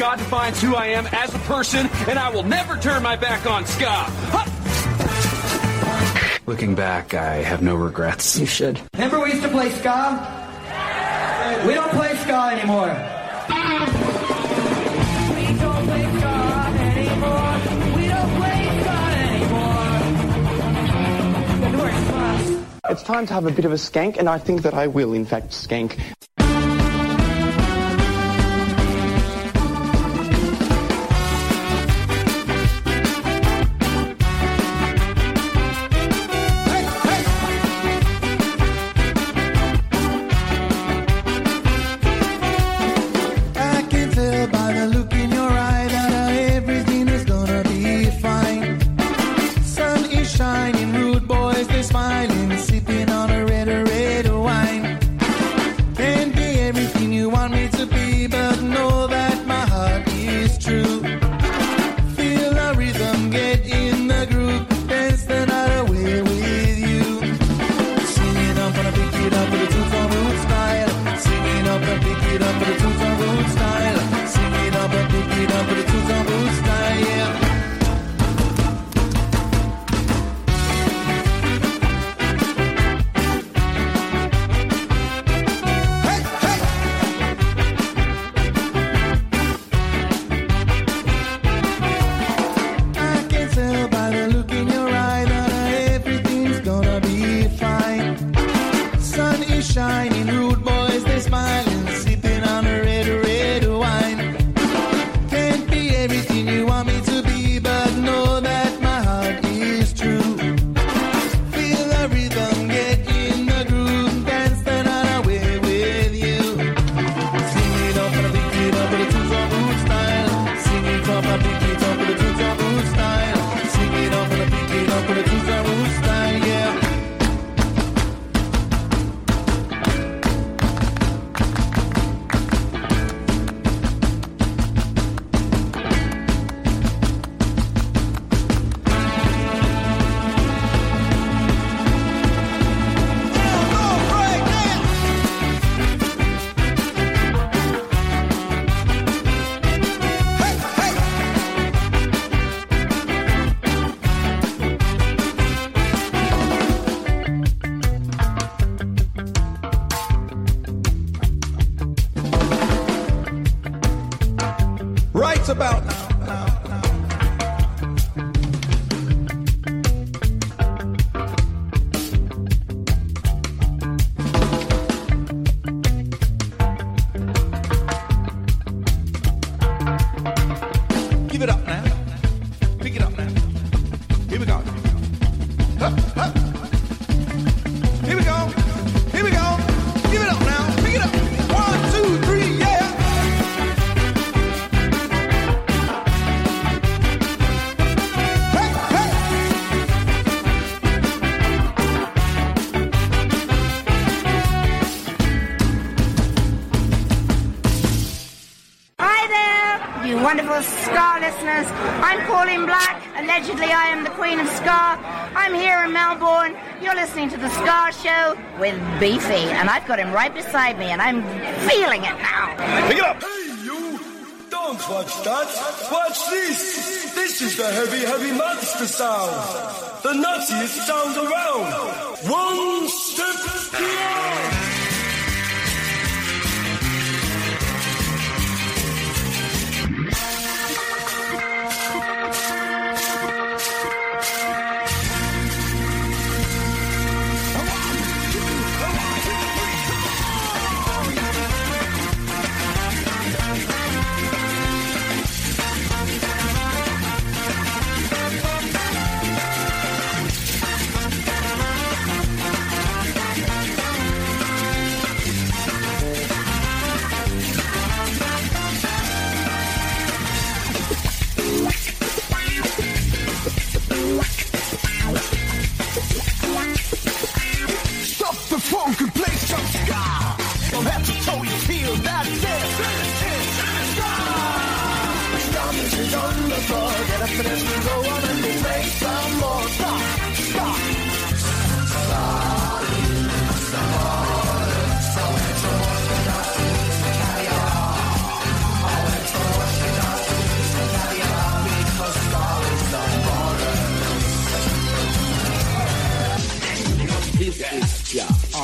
Ska defines who I am as a person, and I will never turn my back on ska. Looking back, I have no regrets. You should. Remember we used to play ska? We don't play ska anymore. We don't play ska anymore. We don't play ska anymore. It's time to have a bit of a skank, and I think that I will, in fact, skank. I'm Pauline Black. Allegedly, I am the Queen of Ska. I'm here in Melbourne. You're listening to the Ska Show with Beefy, and I've got him right beside me, and I'm feeling it now. Pick it up. Hey, you! Don't watch that. Watch this. This is the heavy, heavy monster sound. The nuttiest sound around. One step beyond.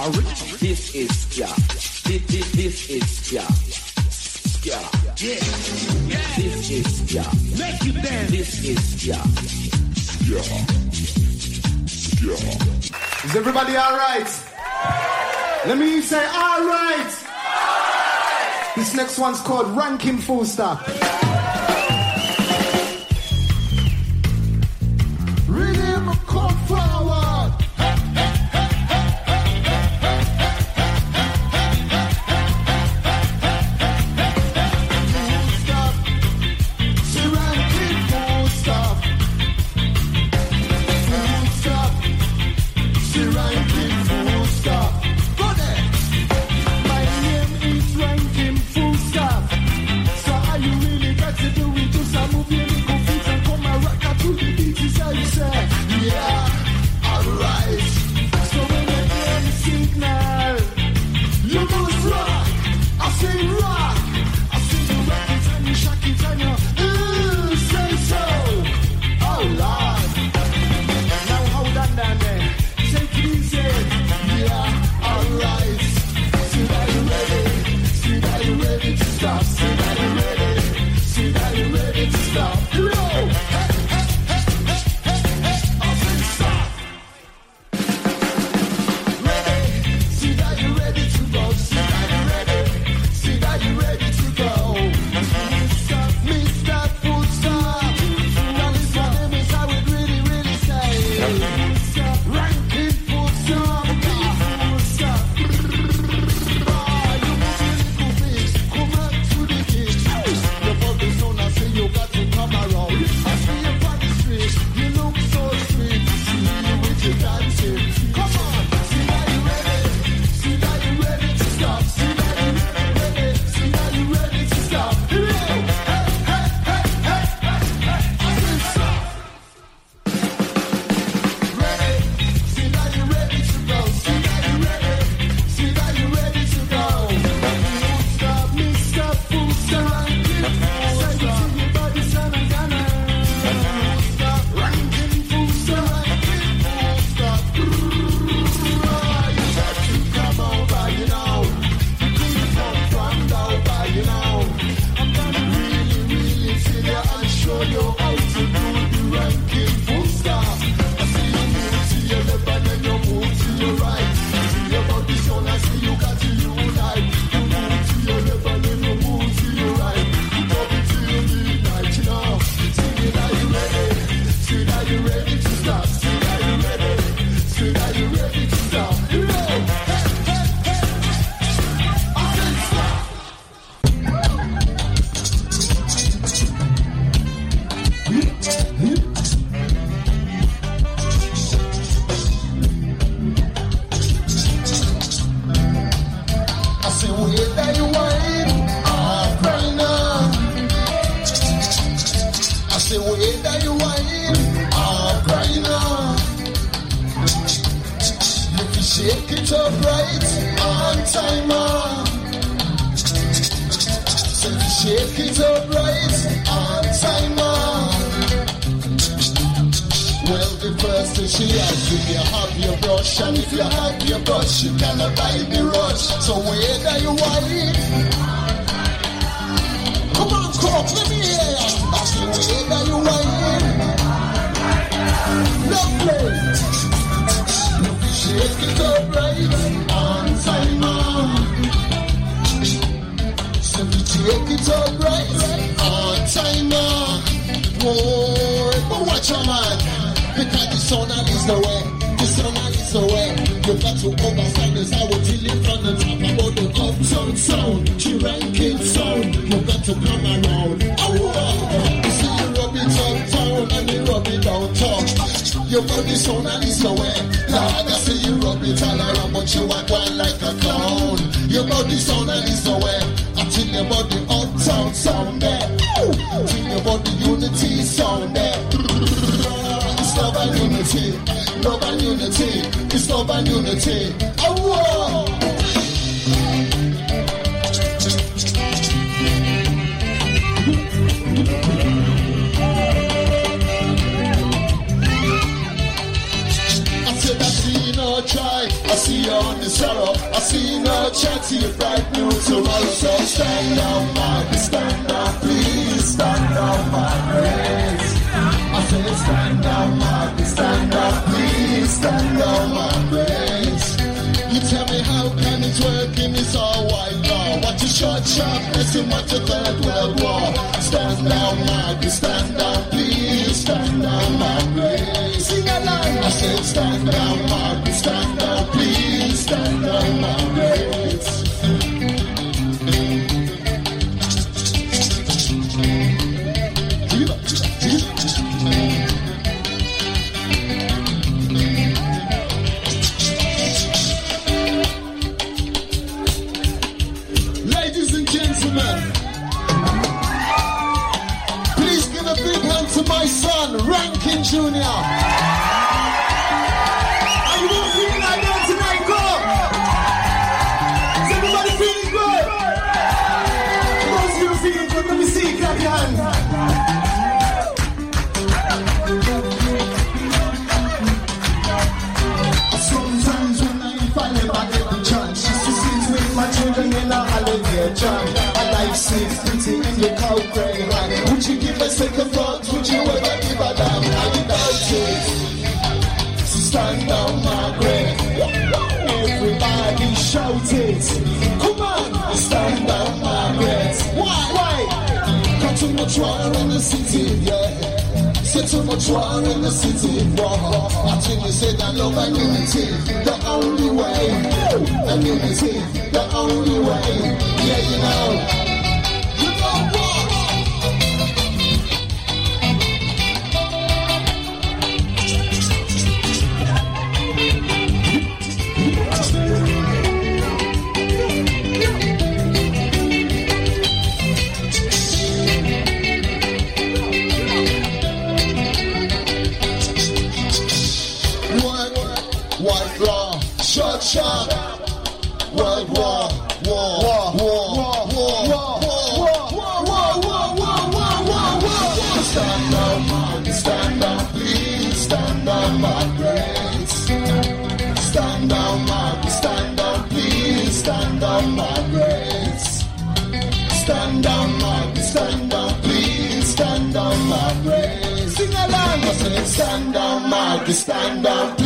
This is ska. This, this, this is ska. Ska. Yeah. This is ska. Make you dance. This is ska. Ska. Ska. Is everybody all right? Let me say all right. All right. This next one's called Ranking Full Stop. just till she asks if you have your brush And if you have your brush, you cannot buy the rush So where do you are it Come on, coach, let me hear ya Ask you whether you are it No play Shake it up right on time, man. Simply shake it up right on time, man. Boy, but watch your man. Journalists journalists aware You've got to understand this I will chillin' from the top. About the uptown sound She ranking sound You've got to come around. Oh, You see you rub it uptown and you rub it downtown Your got the journalists aware Lord I see you rub it all around but you act one like a clown. Your got the journalists aware I tell you about the uptown sound there Tell you about unity, it's urban unity. Awa! Try. I see you on the sorrow. I see no chance you bright new tomorrow. So stand up, my, Stand up, please. Stand up, my grace. I said, stand up, my, Stand up, please stand on my face. You tell me how can it work in this all white law? What a short sharpness and what a third world war. Stand down, Maggie, stand down, please. Stand down, my grace. Sing along. I said, stand down, Maggie, stand stand up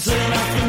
until I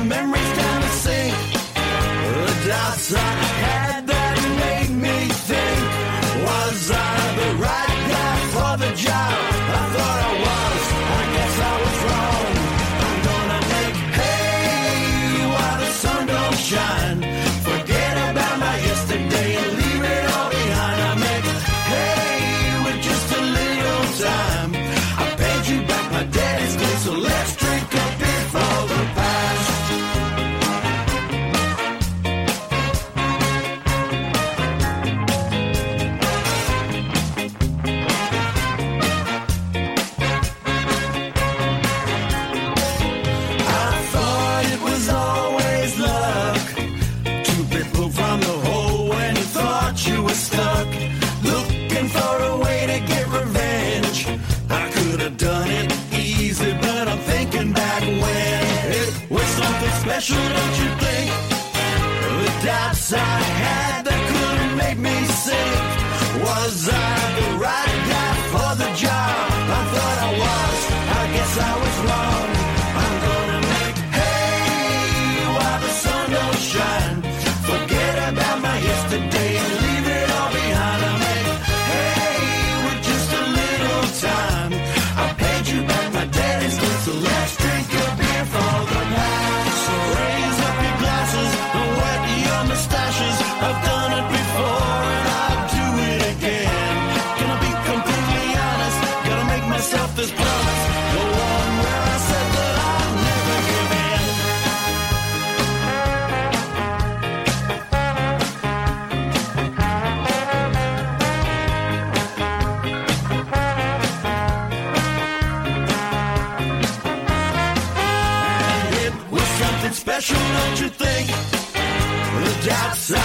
Doubts I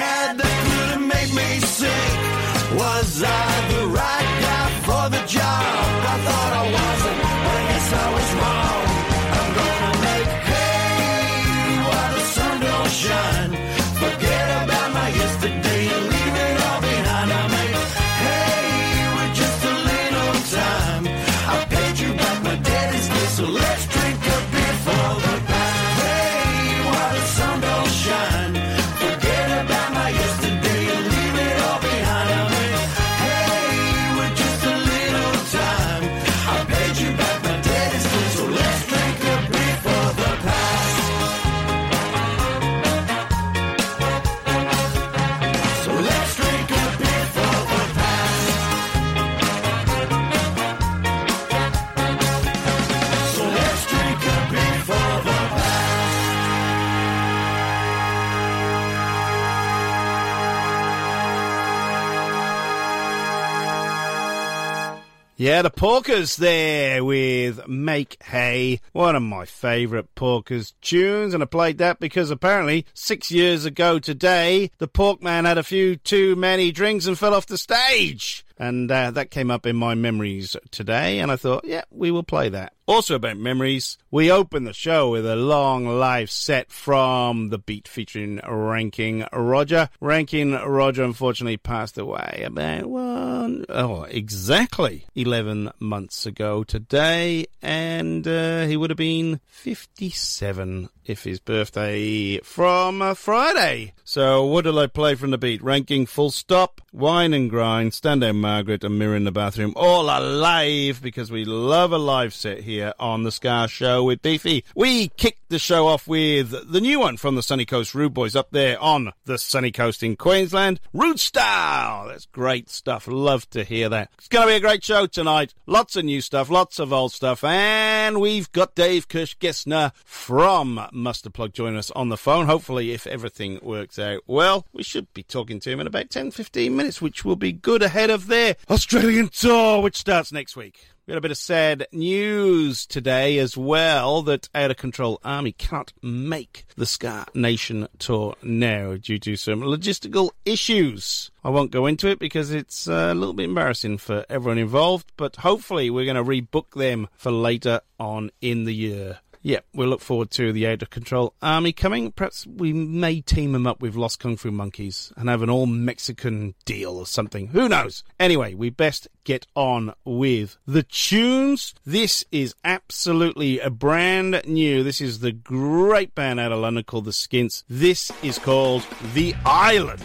had that could have made me sick. Yeah, the Porkers there with Make Hay, one of my favourite Porkers tunes, and I played that because apparently six years ago today, the Porkman had a few too many drinks and fell off the stage. And uh, that came up in my memories today, and I thought, yeah, we will play that. Also about memories, we open the show with a long live set from The Beat featuring Ranking Roger. Ranking Roger unfortunately passed away about one, oh, exactly 11 months ago today, and uh, he would have been 57 if his birthday from uh, Friday. So what did I play from The Beat? Ranking Full Stop, Wine and Grind, Stand Down Margaret, and Mirror in the Bathroom, all alive because we love a live set here on the Ska Show with Beefy. We kicked the show off with the new one from the Sunny Coast Rude Boys up there on the Sunny Coast in Queensland. Rude Style! That's great stuff. Love to hear that. It's going to be a great show tonight. Lots of new stuff, lots of old stuff, and we've got Dave Kirchgessner from Mustard Plug joining us on the phone. Hopefully, if everything works out well, we should be talking to him in about 10 15 minutes, which will be good ahead of their Australian tour, which starts next week. We had a bit of sad news today as well that Out of Control Army can't make the Ska Nation tour now due to some logistical issues. I won't go into it because it's uh, a little bit embarrassing for everyone involved, but hopefully we're going to rebook them for later on in the year. Yeah, we'll look forward to the Out of Control Army coming. Perhaps we may team them up with Los Kung Fu Monkeys and have an all Mexican deal or something. Who knows? Anyway, we best get on with the tunes. This is absolutely a brand new. This is the great band out of London called The Skints. This is called The Island.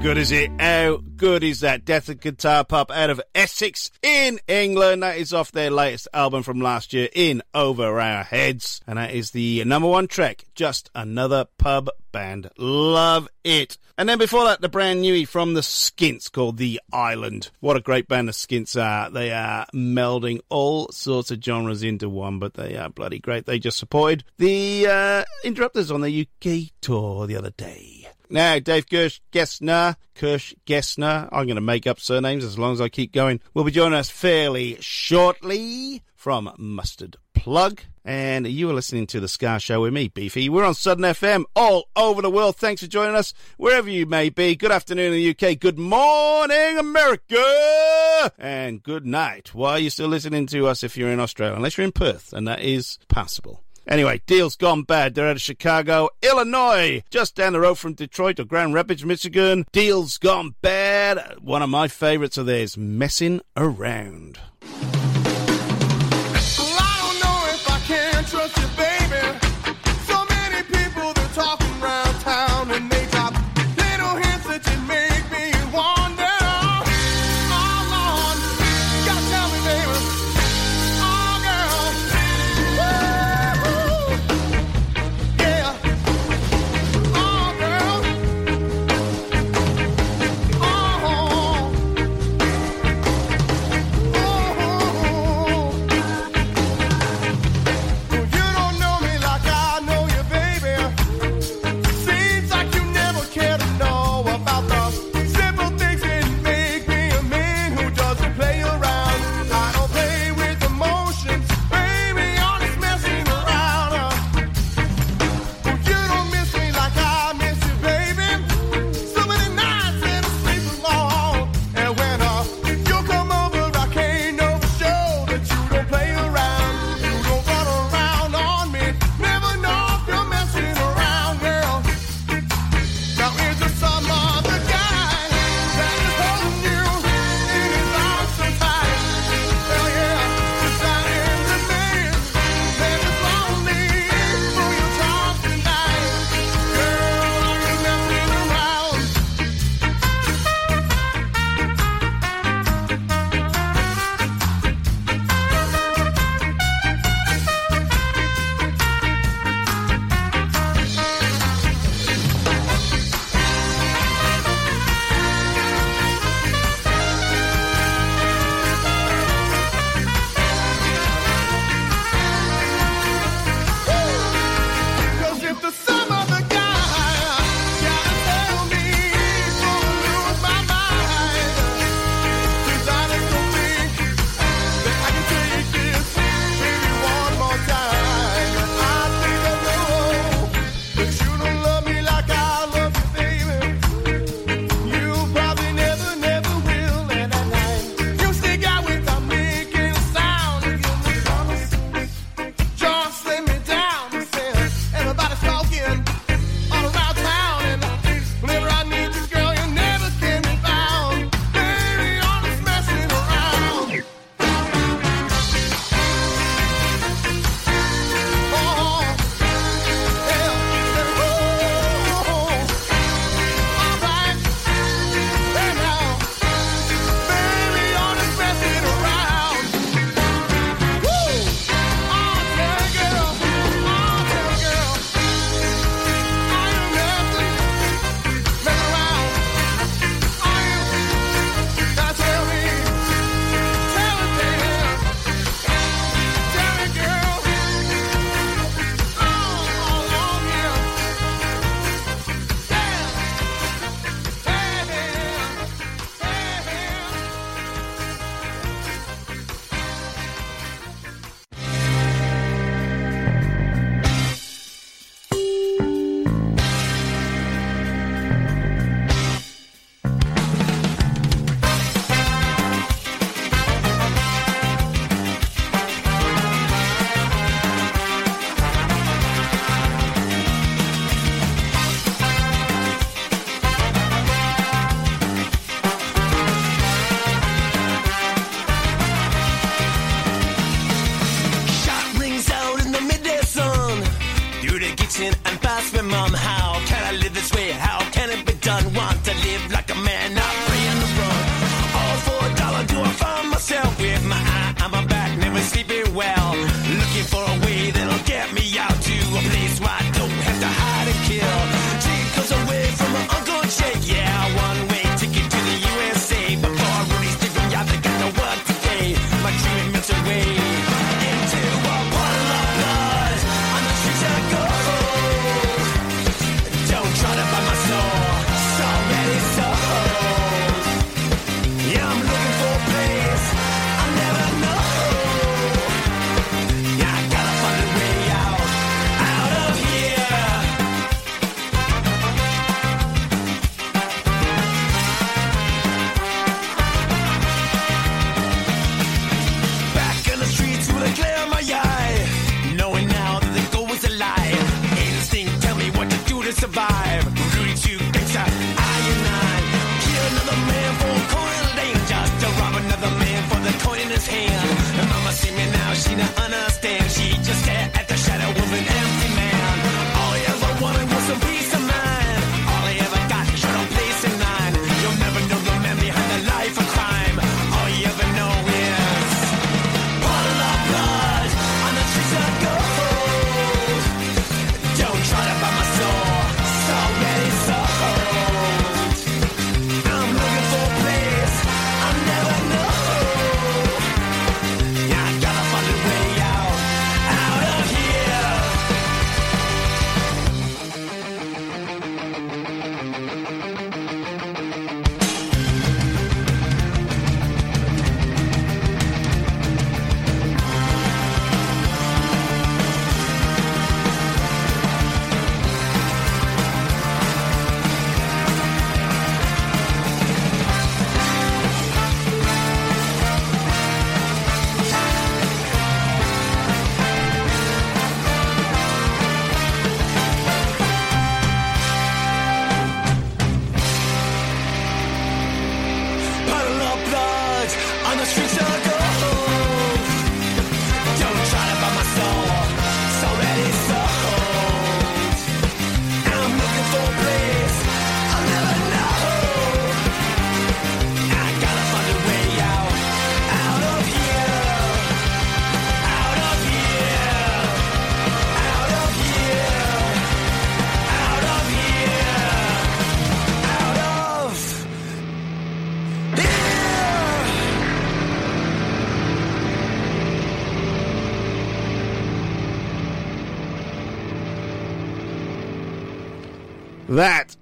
good is it? How good is that? Death of Guitar Pop out of Essex in England. That is off their latest album from last year, In Over Our Heads. And that is the number one track, Just Another Pub Band. Love it. And then before that, the brand newie from the Skints called The Island. What a great band the Skints are. They are melding all sorts of genres into one, but they are bloody great. They just supported the uh, Interrupters on the UK tour the other day. Now, Dave Gersh Gessner, Kirsch Gessner, I'm going to make up surnames as long as I keep going, will be joining us fairly shortly from Mustard Plug. And you are listening to The Ska Show with me, Beefy. We're on Southern FM all over the world. Thanks for joining us, wherever you may be. Good afternoon in the UK. Good morning, America. And good night. Why are you still listening to us if you're in Australia? Unless you're in Perth, and that is possible. Anyway, Deals Gone Bad. They're out of Chicago, Illinois, just down the road from Detroit or Grand Rapids, Michigan. Deal's gone bad. One of my favorites of theirs, Messing Around.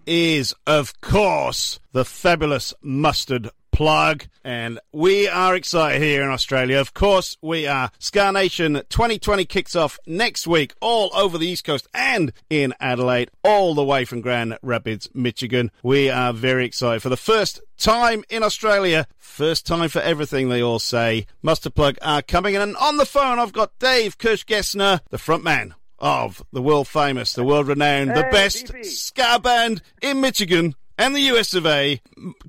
Is, of course, the fabulous mustard plug. And we are excited here in Australia. Of course, we are. Ska Nation 2020 kicks off next week all over the East Coast and in Adelaide, all the way from Grand Rapids, Michigan. We are very excited for the first time in Australia. First time for everything, they all say. Mustard Plug are coming in. And on the phone, I've got Dave Kirchgessner, the frontman of the world famous, the world renowned, the Hey, best ska band in Michigan and the US of A.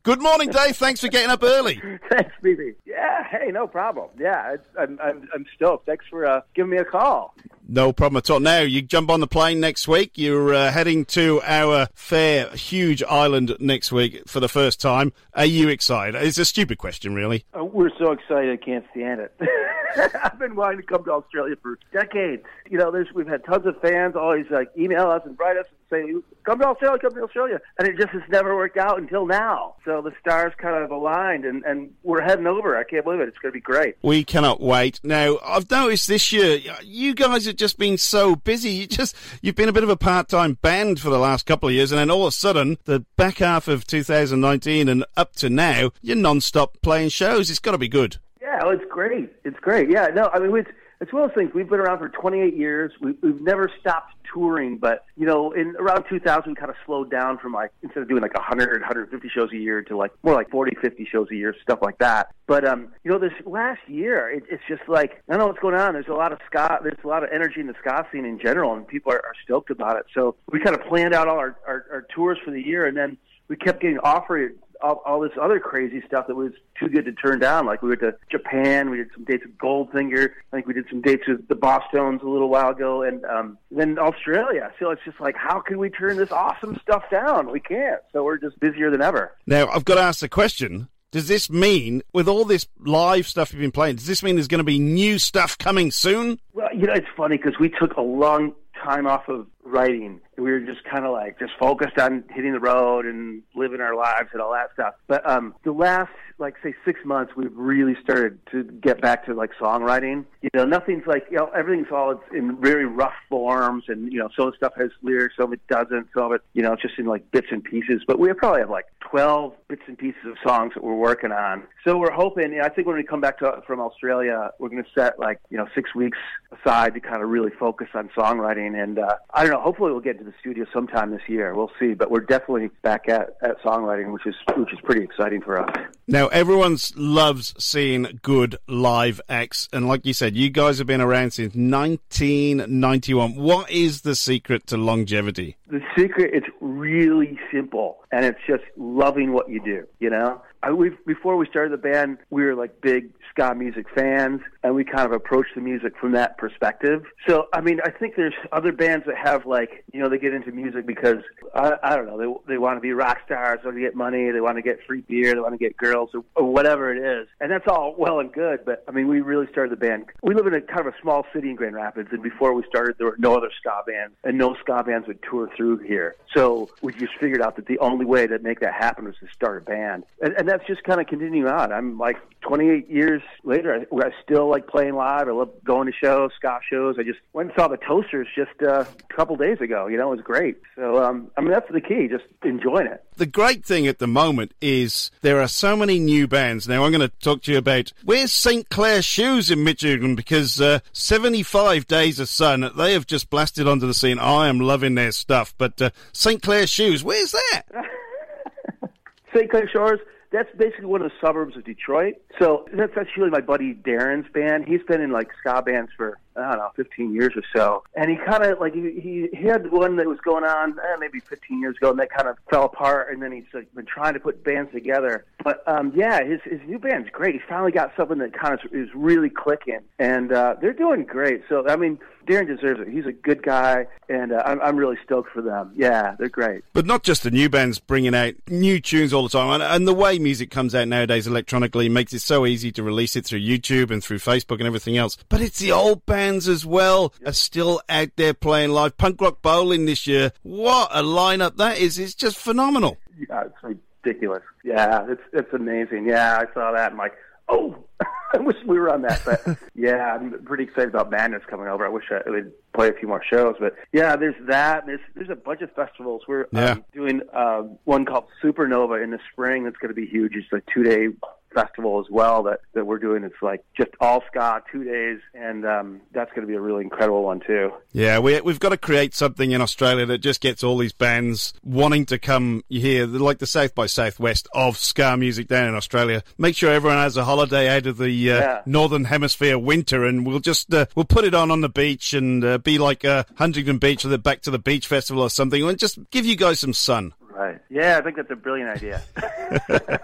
Good morning, Dave. Thanks for getting up early. Thanks, BB. Yeah, hey, no problem. Yeah, I'm, I'm, I'm stoked. Thanks for uh, giving me a call. No problem at all. Now, you jump on the plane next week. You're uh, heading to our fair, huge island next week for the first time. Are you excited? It's a stupid question, really. Uh, we're so excited, I can't stand it. I've been wanting to come to Australia for decades. You know, there's we've had tons of fans always like email us and write us and say, "Come to Australia, come to Australia," and it just has never worked out until now. So the stars kind of aligned, and and we're heading over. I can't believe it. It's going to be great. We cannot wait. Now, I've noticed this year, you guys have just been so busy. You just, you've been a bit of a part-time band for the last couple of years, and then all of a sudden, the back half of 2019 and up to now, you're non-stop playing shows. It's got to be good. Yeah, well, it's great. It's great. Yeah, no, I mean, it's it's one of those things. We've been around for 28 years. We, we've never stopped touring, but you know, in around 2000, we kind of slowed down from like instead of doing like 100, 150 shows a year to like more like 40, 50 shows a year, stuff like that. But um, you know, this last year, it, it's just like I don't know what's going on. There's a lot of ska. There's a lot of energy in the ska scene in general, and people are, are stoked about it. So we kind of planned out all our, our, our tours for the year, and then we kept getting offered all, all this other crazy stuff that was too good to turn down. Like we went to Japan, we did some dates with Goldfinger. I think we did some dates with the Bosstones a little while ago, and um, then Australia. So it's just like, how can we turn this awesome stuff down? We can't. So we're just busier than ever. Now, I've got to ask the question. Does this mean, with all this live stuff you've been playing, does this mean there's going to be new stuff coming soon? Well, you know, it's funny because we took a long time off of writing. We were just kind of like just focused on hitting the road and living our lives and all that stuff. But um, the last, like, say, six months, we've really started to get back to like songwriting. You know, nothing's like you know everything's all in very rough forms, and you know, some of the stuff has lyrics, some of it doesn't, some of it, you know, it's just in like bits and pieces. But we probably have like twelve bits and pieces of songs that we're working on. So we're hoping. You know, I think when we come back to from Australia, we're going to set like you know six weeks aside to kind of really focus on songwriting. And uh, I don't know. Hopefully, we'll get into the studio sometime this year. We'll see. But we're definitely back at, at songwriting, which is which is pretty exciting for us. Now, everyone loves seeing good live acts, and like you said, you guys have been around since 1991. What is the secret to longevity? The secret it's really simple, and it's just loving what you do. You know, I, we before we started the band, we were like big ska music fans, and we kind of approached the music from that perspective. So, I mean, I think there's other bands that have like, you know, they get into music because I, I don't know, they they want to be rock stars, they want to get money, they want to get free beer, they want to get girls, or, or whatever it is, and that's all well and good. But I mean, we really started the band. We live in a kind of a small city in Grand Rapids, and before we started, there were no other ska bands, and no ska bands would tour through here. So we just figured out that the only way to make that happen was to start a band, and, and that's just kind of continuing on. I'm like 28 years later, I, I still like playing live. I love going to shows, ska shows. I just went and saw the Toasters just a couple days ago. You know, it was great. So, um, I mean, that's the key, just enjoying it. The great thing at the moment is there are so many new bands. Now, I'm going to talk to you about where's St. Clair Shoes in Michigan because uh, 75 Days of Sun, they have just blasted onto the scene. I am loving their stuff. But uh, St. Clair Shoes, where's that? St. Clair Shores. That's basically one of the suburbs of Detroit. So that's actually my buddy Darren's band. He's been in like ska bands for I don't know, 15 years or so. And he kind of like he, he had one that was going on eh, maybe 15 years ago, and that kind of fell apart. And then he's like, been trying to put bands together. But um, yeah, his his new band's great. He finally got something that kind of is really clicking, and uh, they're doing great. So I mean, Darren deserves it. He's a good guy, and uh, I'm I'm really stoked for them. Yeah, they're great. But not just the new bands bringing out new tunes all the time, and, and the way music comes out nowadays electronically makes it so easy to release it through YouTube and through Facebook and everything else. But it's the old bands as well are still out there playing live. Punk Rock Bowling this year, what a lineup that is! It's just phenomenal. Yeah, it's ridiculous. Yeah, it's it's amazing. Yeah, I saw that. I'm like, oh, I wish we were on that. But yeah, I'm pretty excited about Madness coming over. I wish I would play a few more shows. But yeah, there's that. There's there's a bunch of festivals. We're Yeah. um, doing uh, one called Supernova in the spring. That's going to be huge. It's a two day festival as well that that we're doing. It's like just all ska, two days, and um, that's going to be a really incredible one too. Yeah, we, we've got to create something in Australia that just gets all these bands wanting to come here, like the South by Southwest of ska music down in Australia. Make sure everyone has a holiday out of the uh, Yeah. northern hemisphere winter, and we'll just uh, we'll put it on on the beach and uh, be like uh, Huntington Beach or the Back to the Beach Festival or something, and just give you guys some sun. Right. Yeah, I think that's a brilliant idea.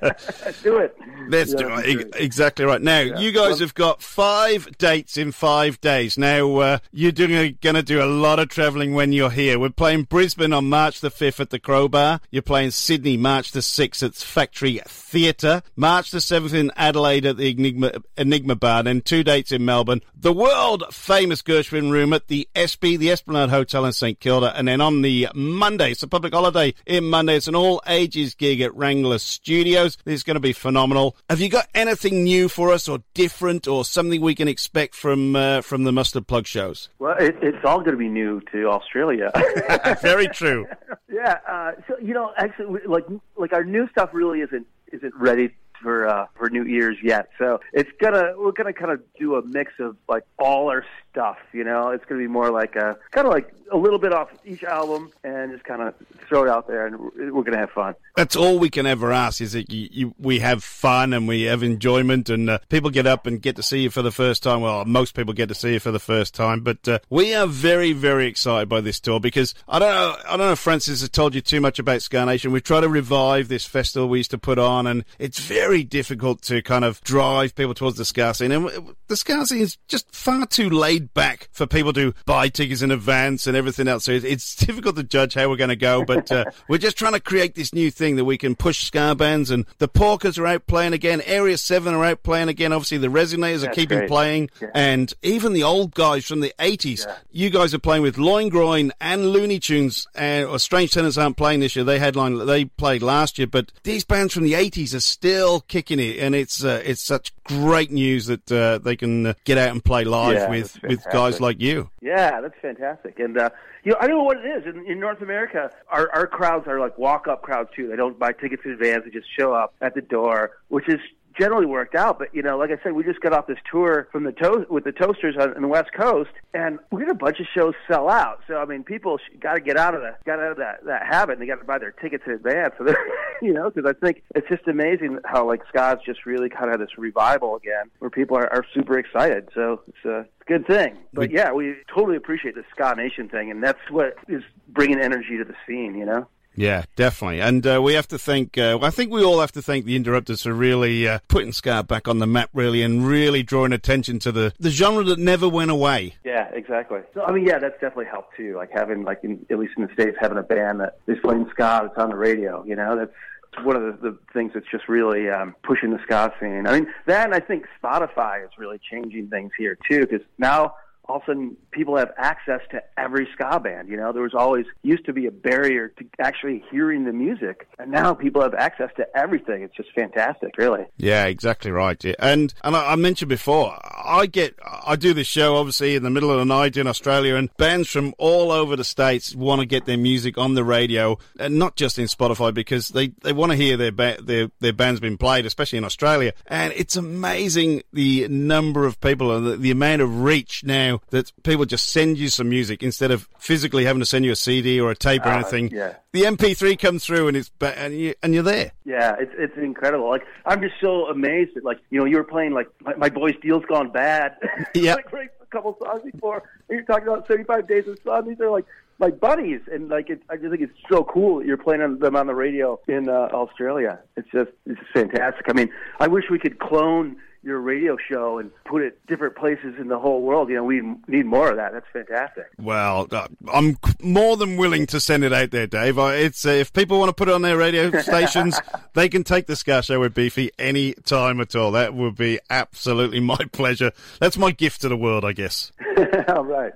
Let's do it. Let's Yeah, do it. great. Exactly right. Now, Yeah. you guys have got five dates in five days. Now, uh, you're doing going to do a lot of travelling when you're here. We're playing Brisbane on March the 5th at the Crowbar. You're playing Sydney March the 6th at Factory Theatre. March the 7th in Adelaide at the Enigma, Enigma Bar. Then two dates in Melbourne. The world famous Gershwin Room at the Espy, the Esplanade Hotel in St Kilda. And then on the Monday, it's a public holiday in Monday. It's an all ages gig at Wrangler Studios. This is going to be phenomenal. Have you got anything new for us or different or something we can expect from uh, from the Mustard Plug shows? Well, it, it's all going to be new to Australia. Very true. yeah. Uh, so you know, actually, like like our new stuff really isn't isn't ready for uh, for New Year's yet. So it's gonna we're gonna kind of do a mix of like all our stuff. You know, it's gonna be more like a kind of like a little bit off each album and just kind of throw it out there, and we're, gonna have fun. That's all we can ever ask is that you, you, we have fun and we have enjoyment and uh, people get up and get to see you for the first time. Well, most people get to see you for the first time, but uh, we are very, very excited by this tour because I don't know, I don't know if Francis has told you too much about Ska Nation. We try to revive this festival we used to put on and it's very difficult to kind of drive people towards the Ska scene. And the Ska scene is just far too laid back for people to buy tickets in advance and everything else. So it's- difficult to judge how we're going to go, but uh, we're just trying to create this new thing that we can push Ska bands and the Porkers are out playing again. Area 7 are out playing again. Obviously, the Resonators are keeping great. playing. Yeah. And even the old guys from the 80s, you guys are playing with Loin Groin and Looney Tunes. Uh, or Strange Tenants aren't playing this year. They headline, they played last year, but these bands from the 80s are still kicking it. And it's, uh, it's such great news that, uh, they can uh, get out and play live Yeah, with, with guys like you. Yeah, that's fantastic. And uh, you know, I don't know what it is. In, in North America, our our crowds are like walk up crowds too. They don't buy tickets in advance; they just show up at the door, which is generally worked out. But you know, like I said, we just got off this tour from the to- with the Toasters on, on the West Coast, and we had a bunch of shows sell out. So I mean, people got to get out of the got out of that that habit. and They got to buy their tickets in advance. So you know, because I think it's just amazing how like Scott's just really kind of this revival again, where people are, are super excited. So it's a good thing. But yeah, we totally appreciate the Ska Nation thing, and that's what is bringing energy to the scene. You know. Yeah, definitely. And uh, we have to thank, uh, I think we all have to thank the Interrupters for really uh, putting Ska back on the map, really, and really drawing attention to the, the genre that never went away. Yeah, exactly. So I mean, yeah, that's definitely helped too. Like having, like in, at least in the states, having a band that is playing ska that's on the radio. You know, that's one of the, the things that's just really um, pushing the ska scene. I mean, that and I think Spotify is really changing things here too, because now all of a sudden people have access to every ska band. You know, there was always used to be a barrier to actually hearing the music, and now people have access to everything. It's just fantastic, really. Yeah, exactly right. And and I, mentioned before, I get I do this show obviously in the middle of the night in Australia, and bands from all over the states want to get their music on the radio, and not just in Spotify because they, they want to hear their ba- their their bands being played, especially in Australia. And it's amazing the number of people and the, the amount of reach now that people just send you some music instead of physically having to send you a CD or a tape or Uh, anything. yeah. The MP3 comes through and it's ba- and you and you're there. Yeah, it's it's incredible. Like I'm just so amazed that like you know you were playing like my, my boy's Deals Gone Bad. Yeah. like right a couple songs before, and you're talking about 75 Days of Sun. These are like my buddies, and like it, I just think it's so cool that you're playing on them on the radio in uh, Australia. It's just it's just fantastic. I mean, I wish we could clone your radio show and put it different places in the whole world. You know, we need more of that. That's fantastic. Well, uh, I'm more than willing to send it out there, Dave. It's uh, if people want to put it on their radio stations, they can take the Ska Show with Beefy any time at all. That would be absolutely my pleasure. That's my gift to the world, I guess. All right.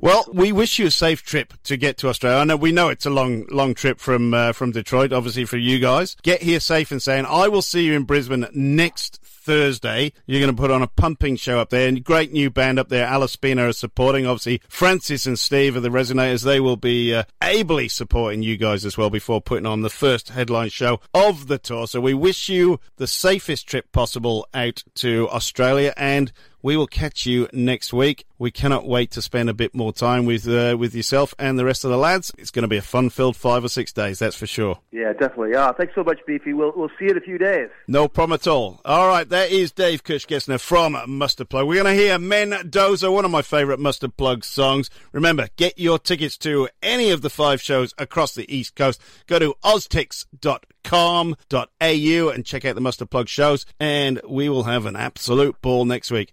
Well, we wish you a safe trip to get to Australia. I know we know it's a long, long trip from uh, from Detroit, obviously for you guys. Get here safe and sound. I will see you in Brisbane next Thursday. You're going to put on a pumping show up there, and great new band up there. Alice Spina are supporting. Obviously, Francis and Steve of the Resonators. They will be uh, ably supporting you guys as well before putting on the first headline show of the tour. So we wish you the safest trip possible out to Australia and. We will catch you next week. We cannot wait to spend a bit more time with uh, with yourself and the rest of the lads. It's going to be a fun-filled five or six days, that's for sure. Yeah, definitely. Ah, thanks so much, Beefy. We'll we'll see you in a few days. No problem at all. All right, there is Dave Kirchgessner from Mustard Plug. We're going to hear Mendoza, one of my favourite Mustard Plug songs. Remember, get your tickets to any of the five shows across the East Coast. Go to oztix.com.au and check out the Mustard Plug shows, and we will have an absolute ball next week.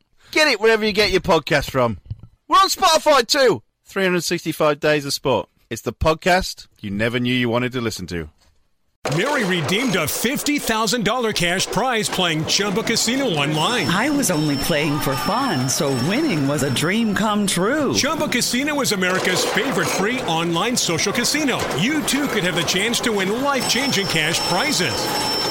Get it wherever you get your podcast from. We're on Spotify too. 365 Days of Sport. It's the podcast you never knew you wanted to listen to. Mary redeemed a $50,000 cash prize playing Chumba Casino online. I was only playing for fun, so winning was a dream come true. Chumba Casino is America's favorite free online social casino. You too could have the chance to win life changing cash prizes.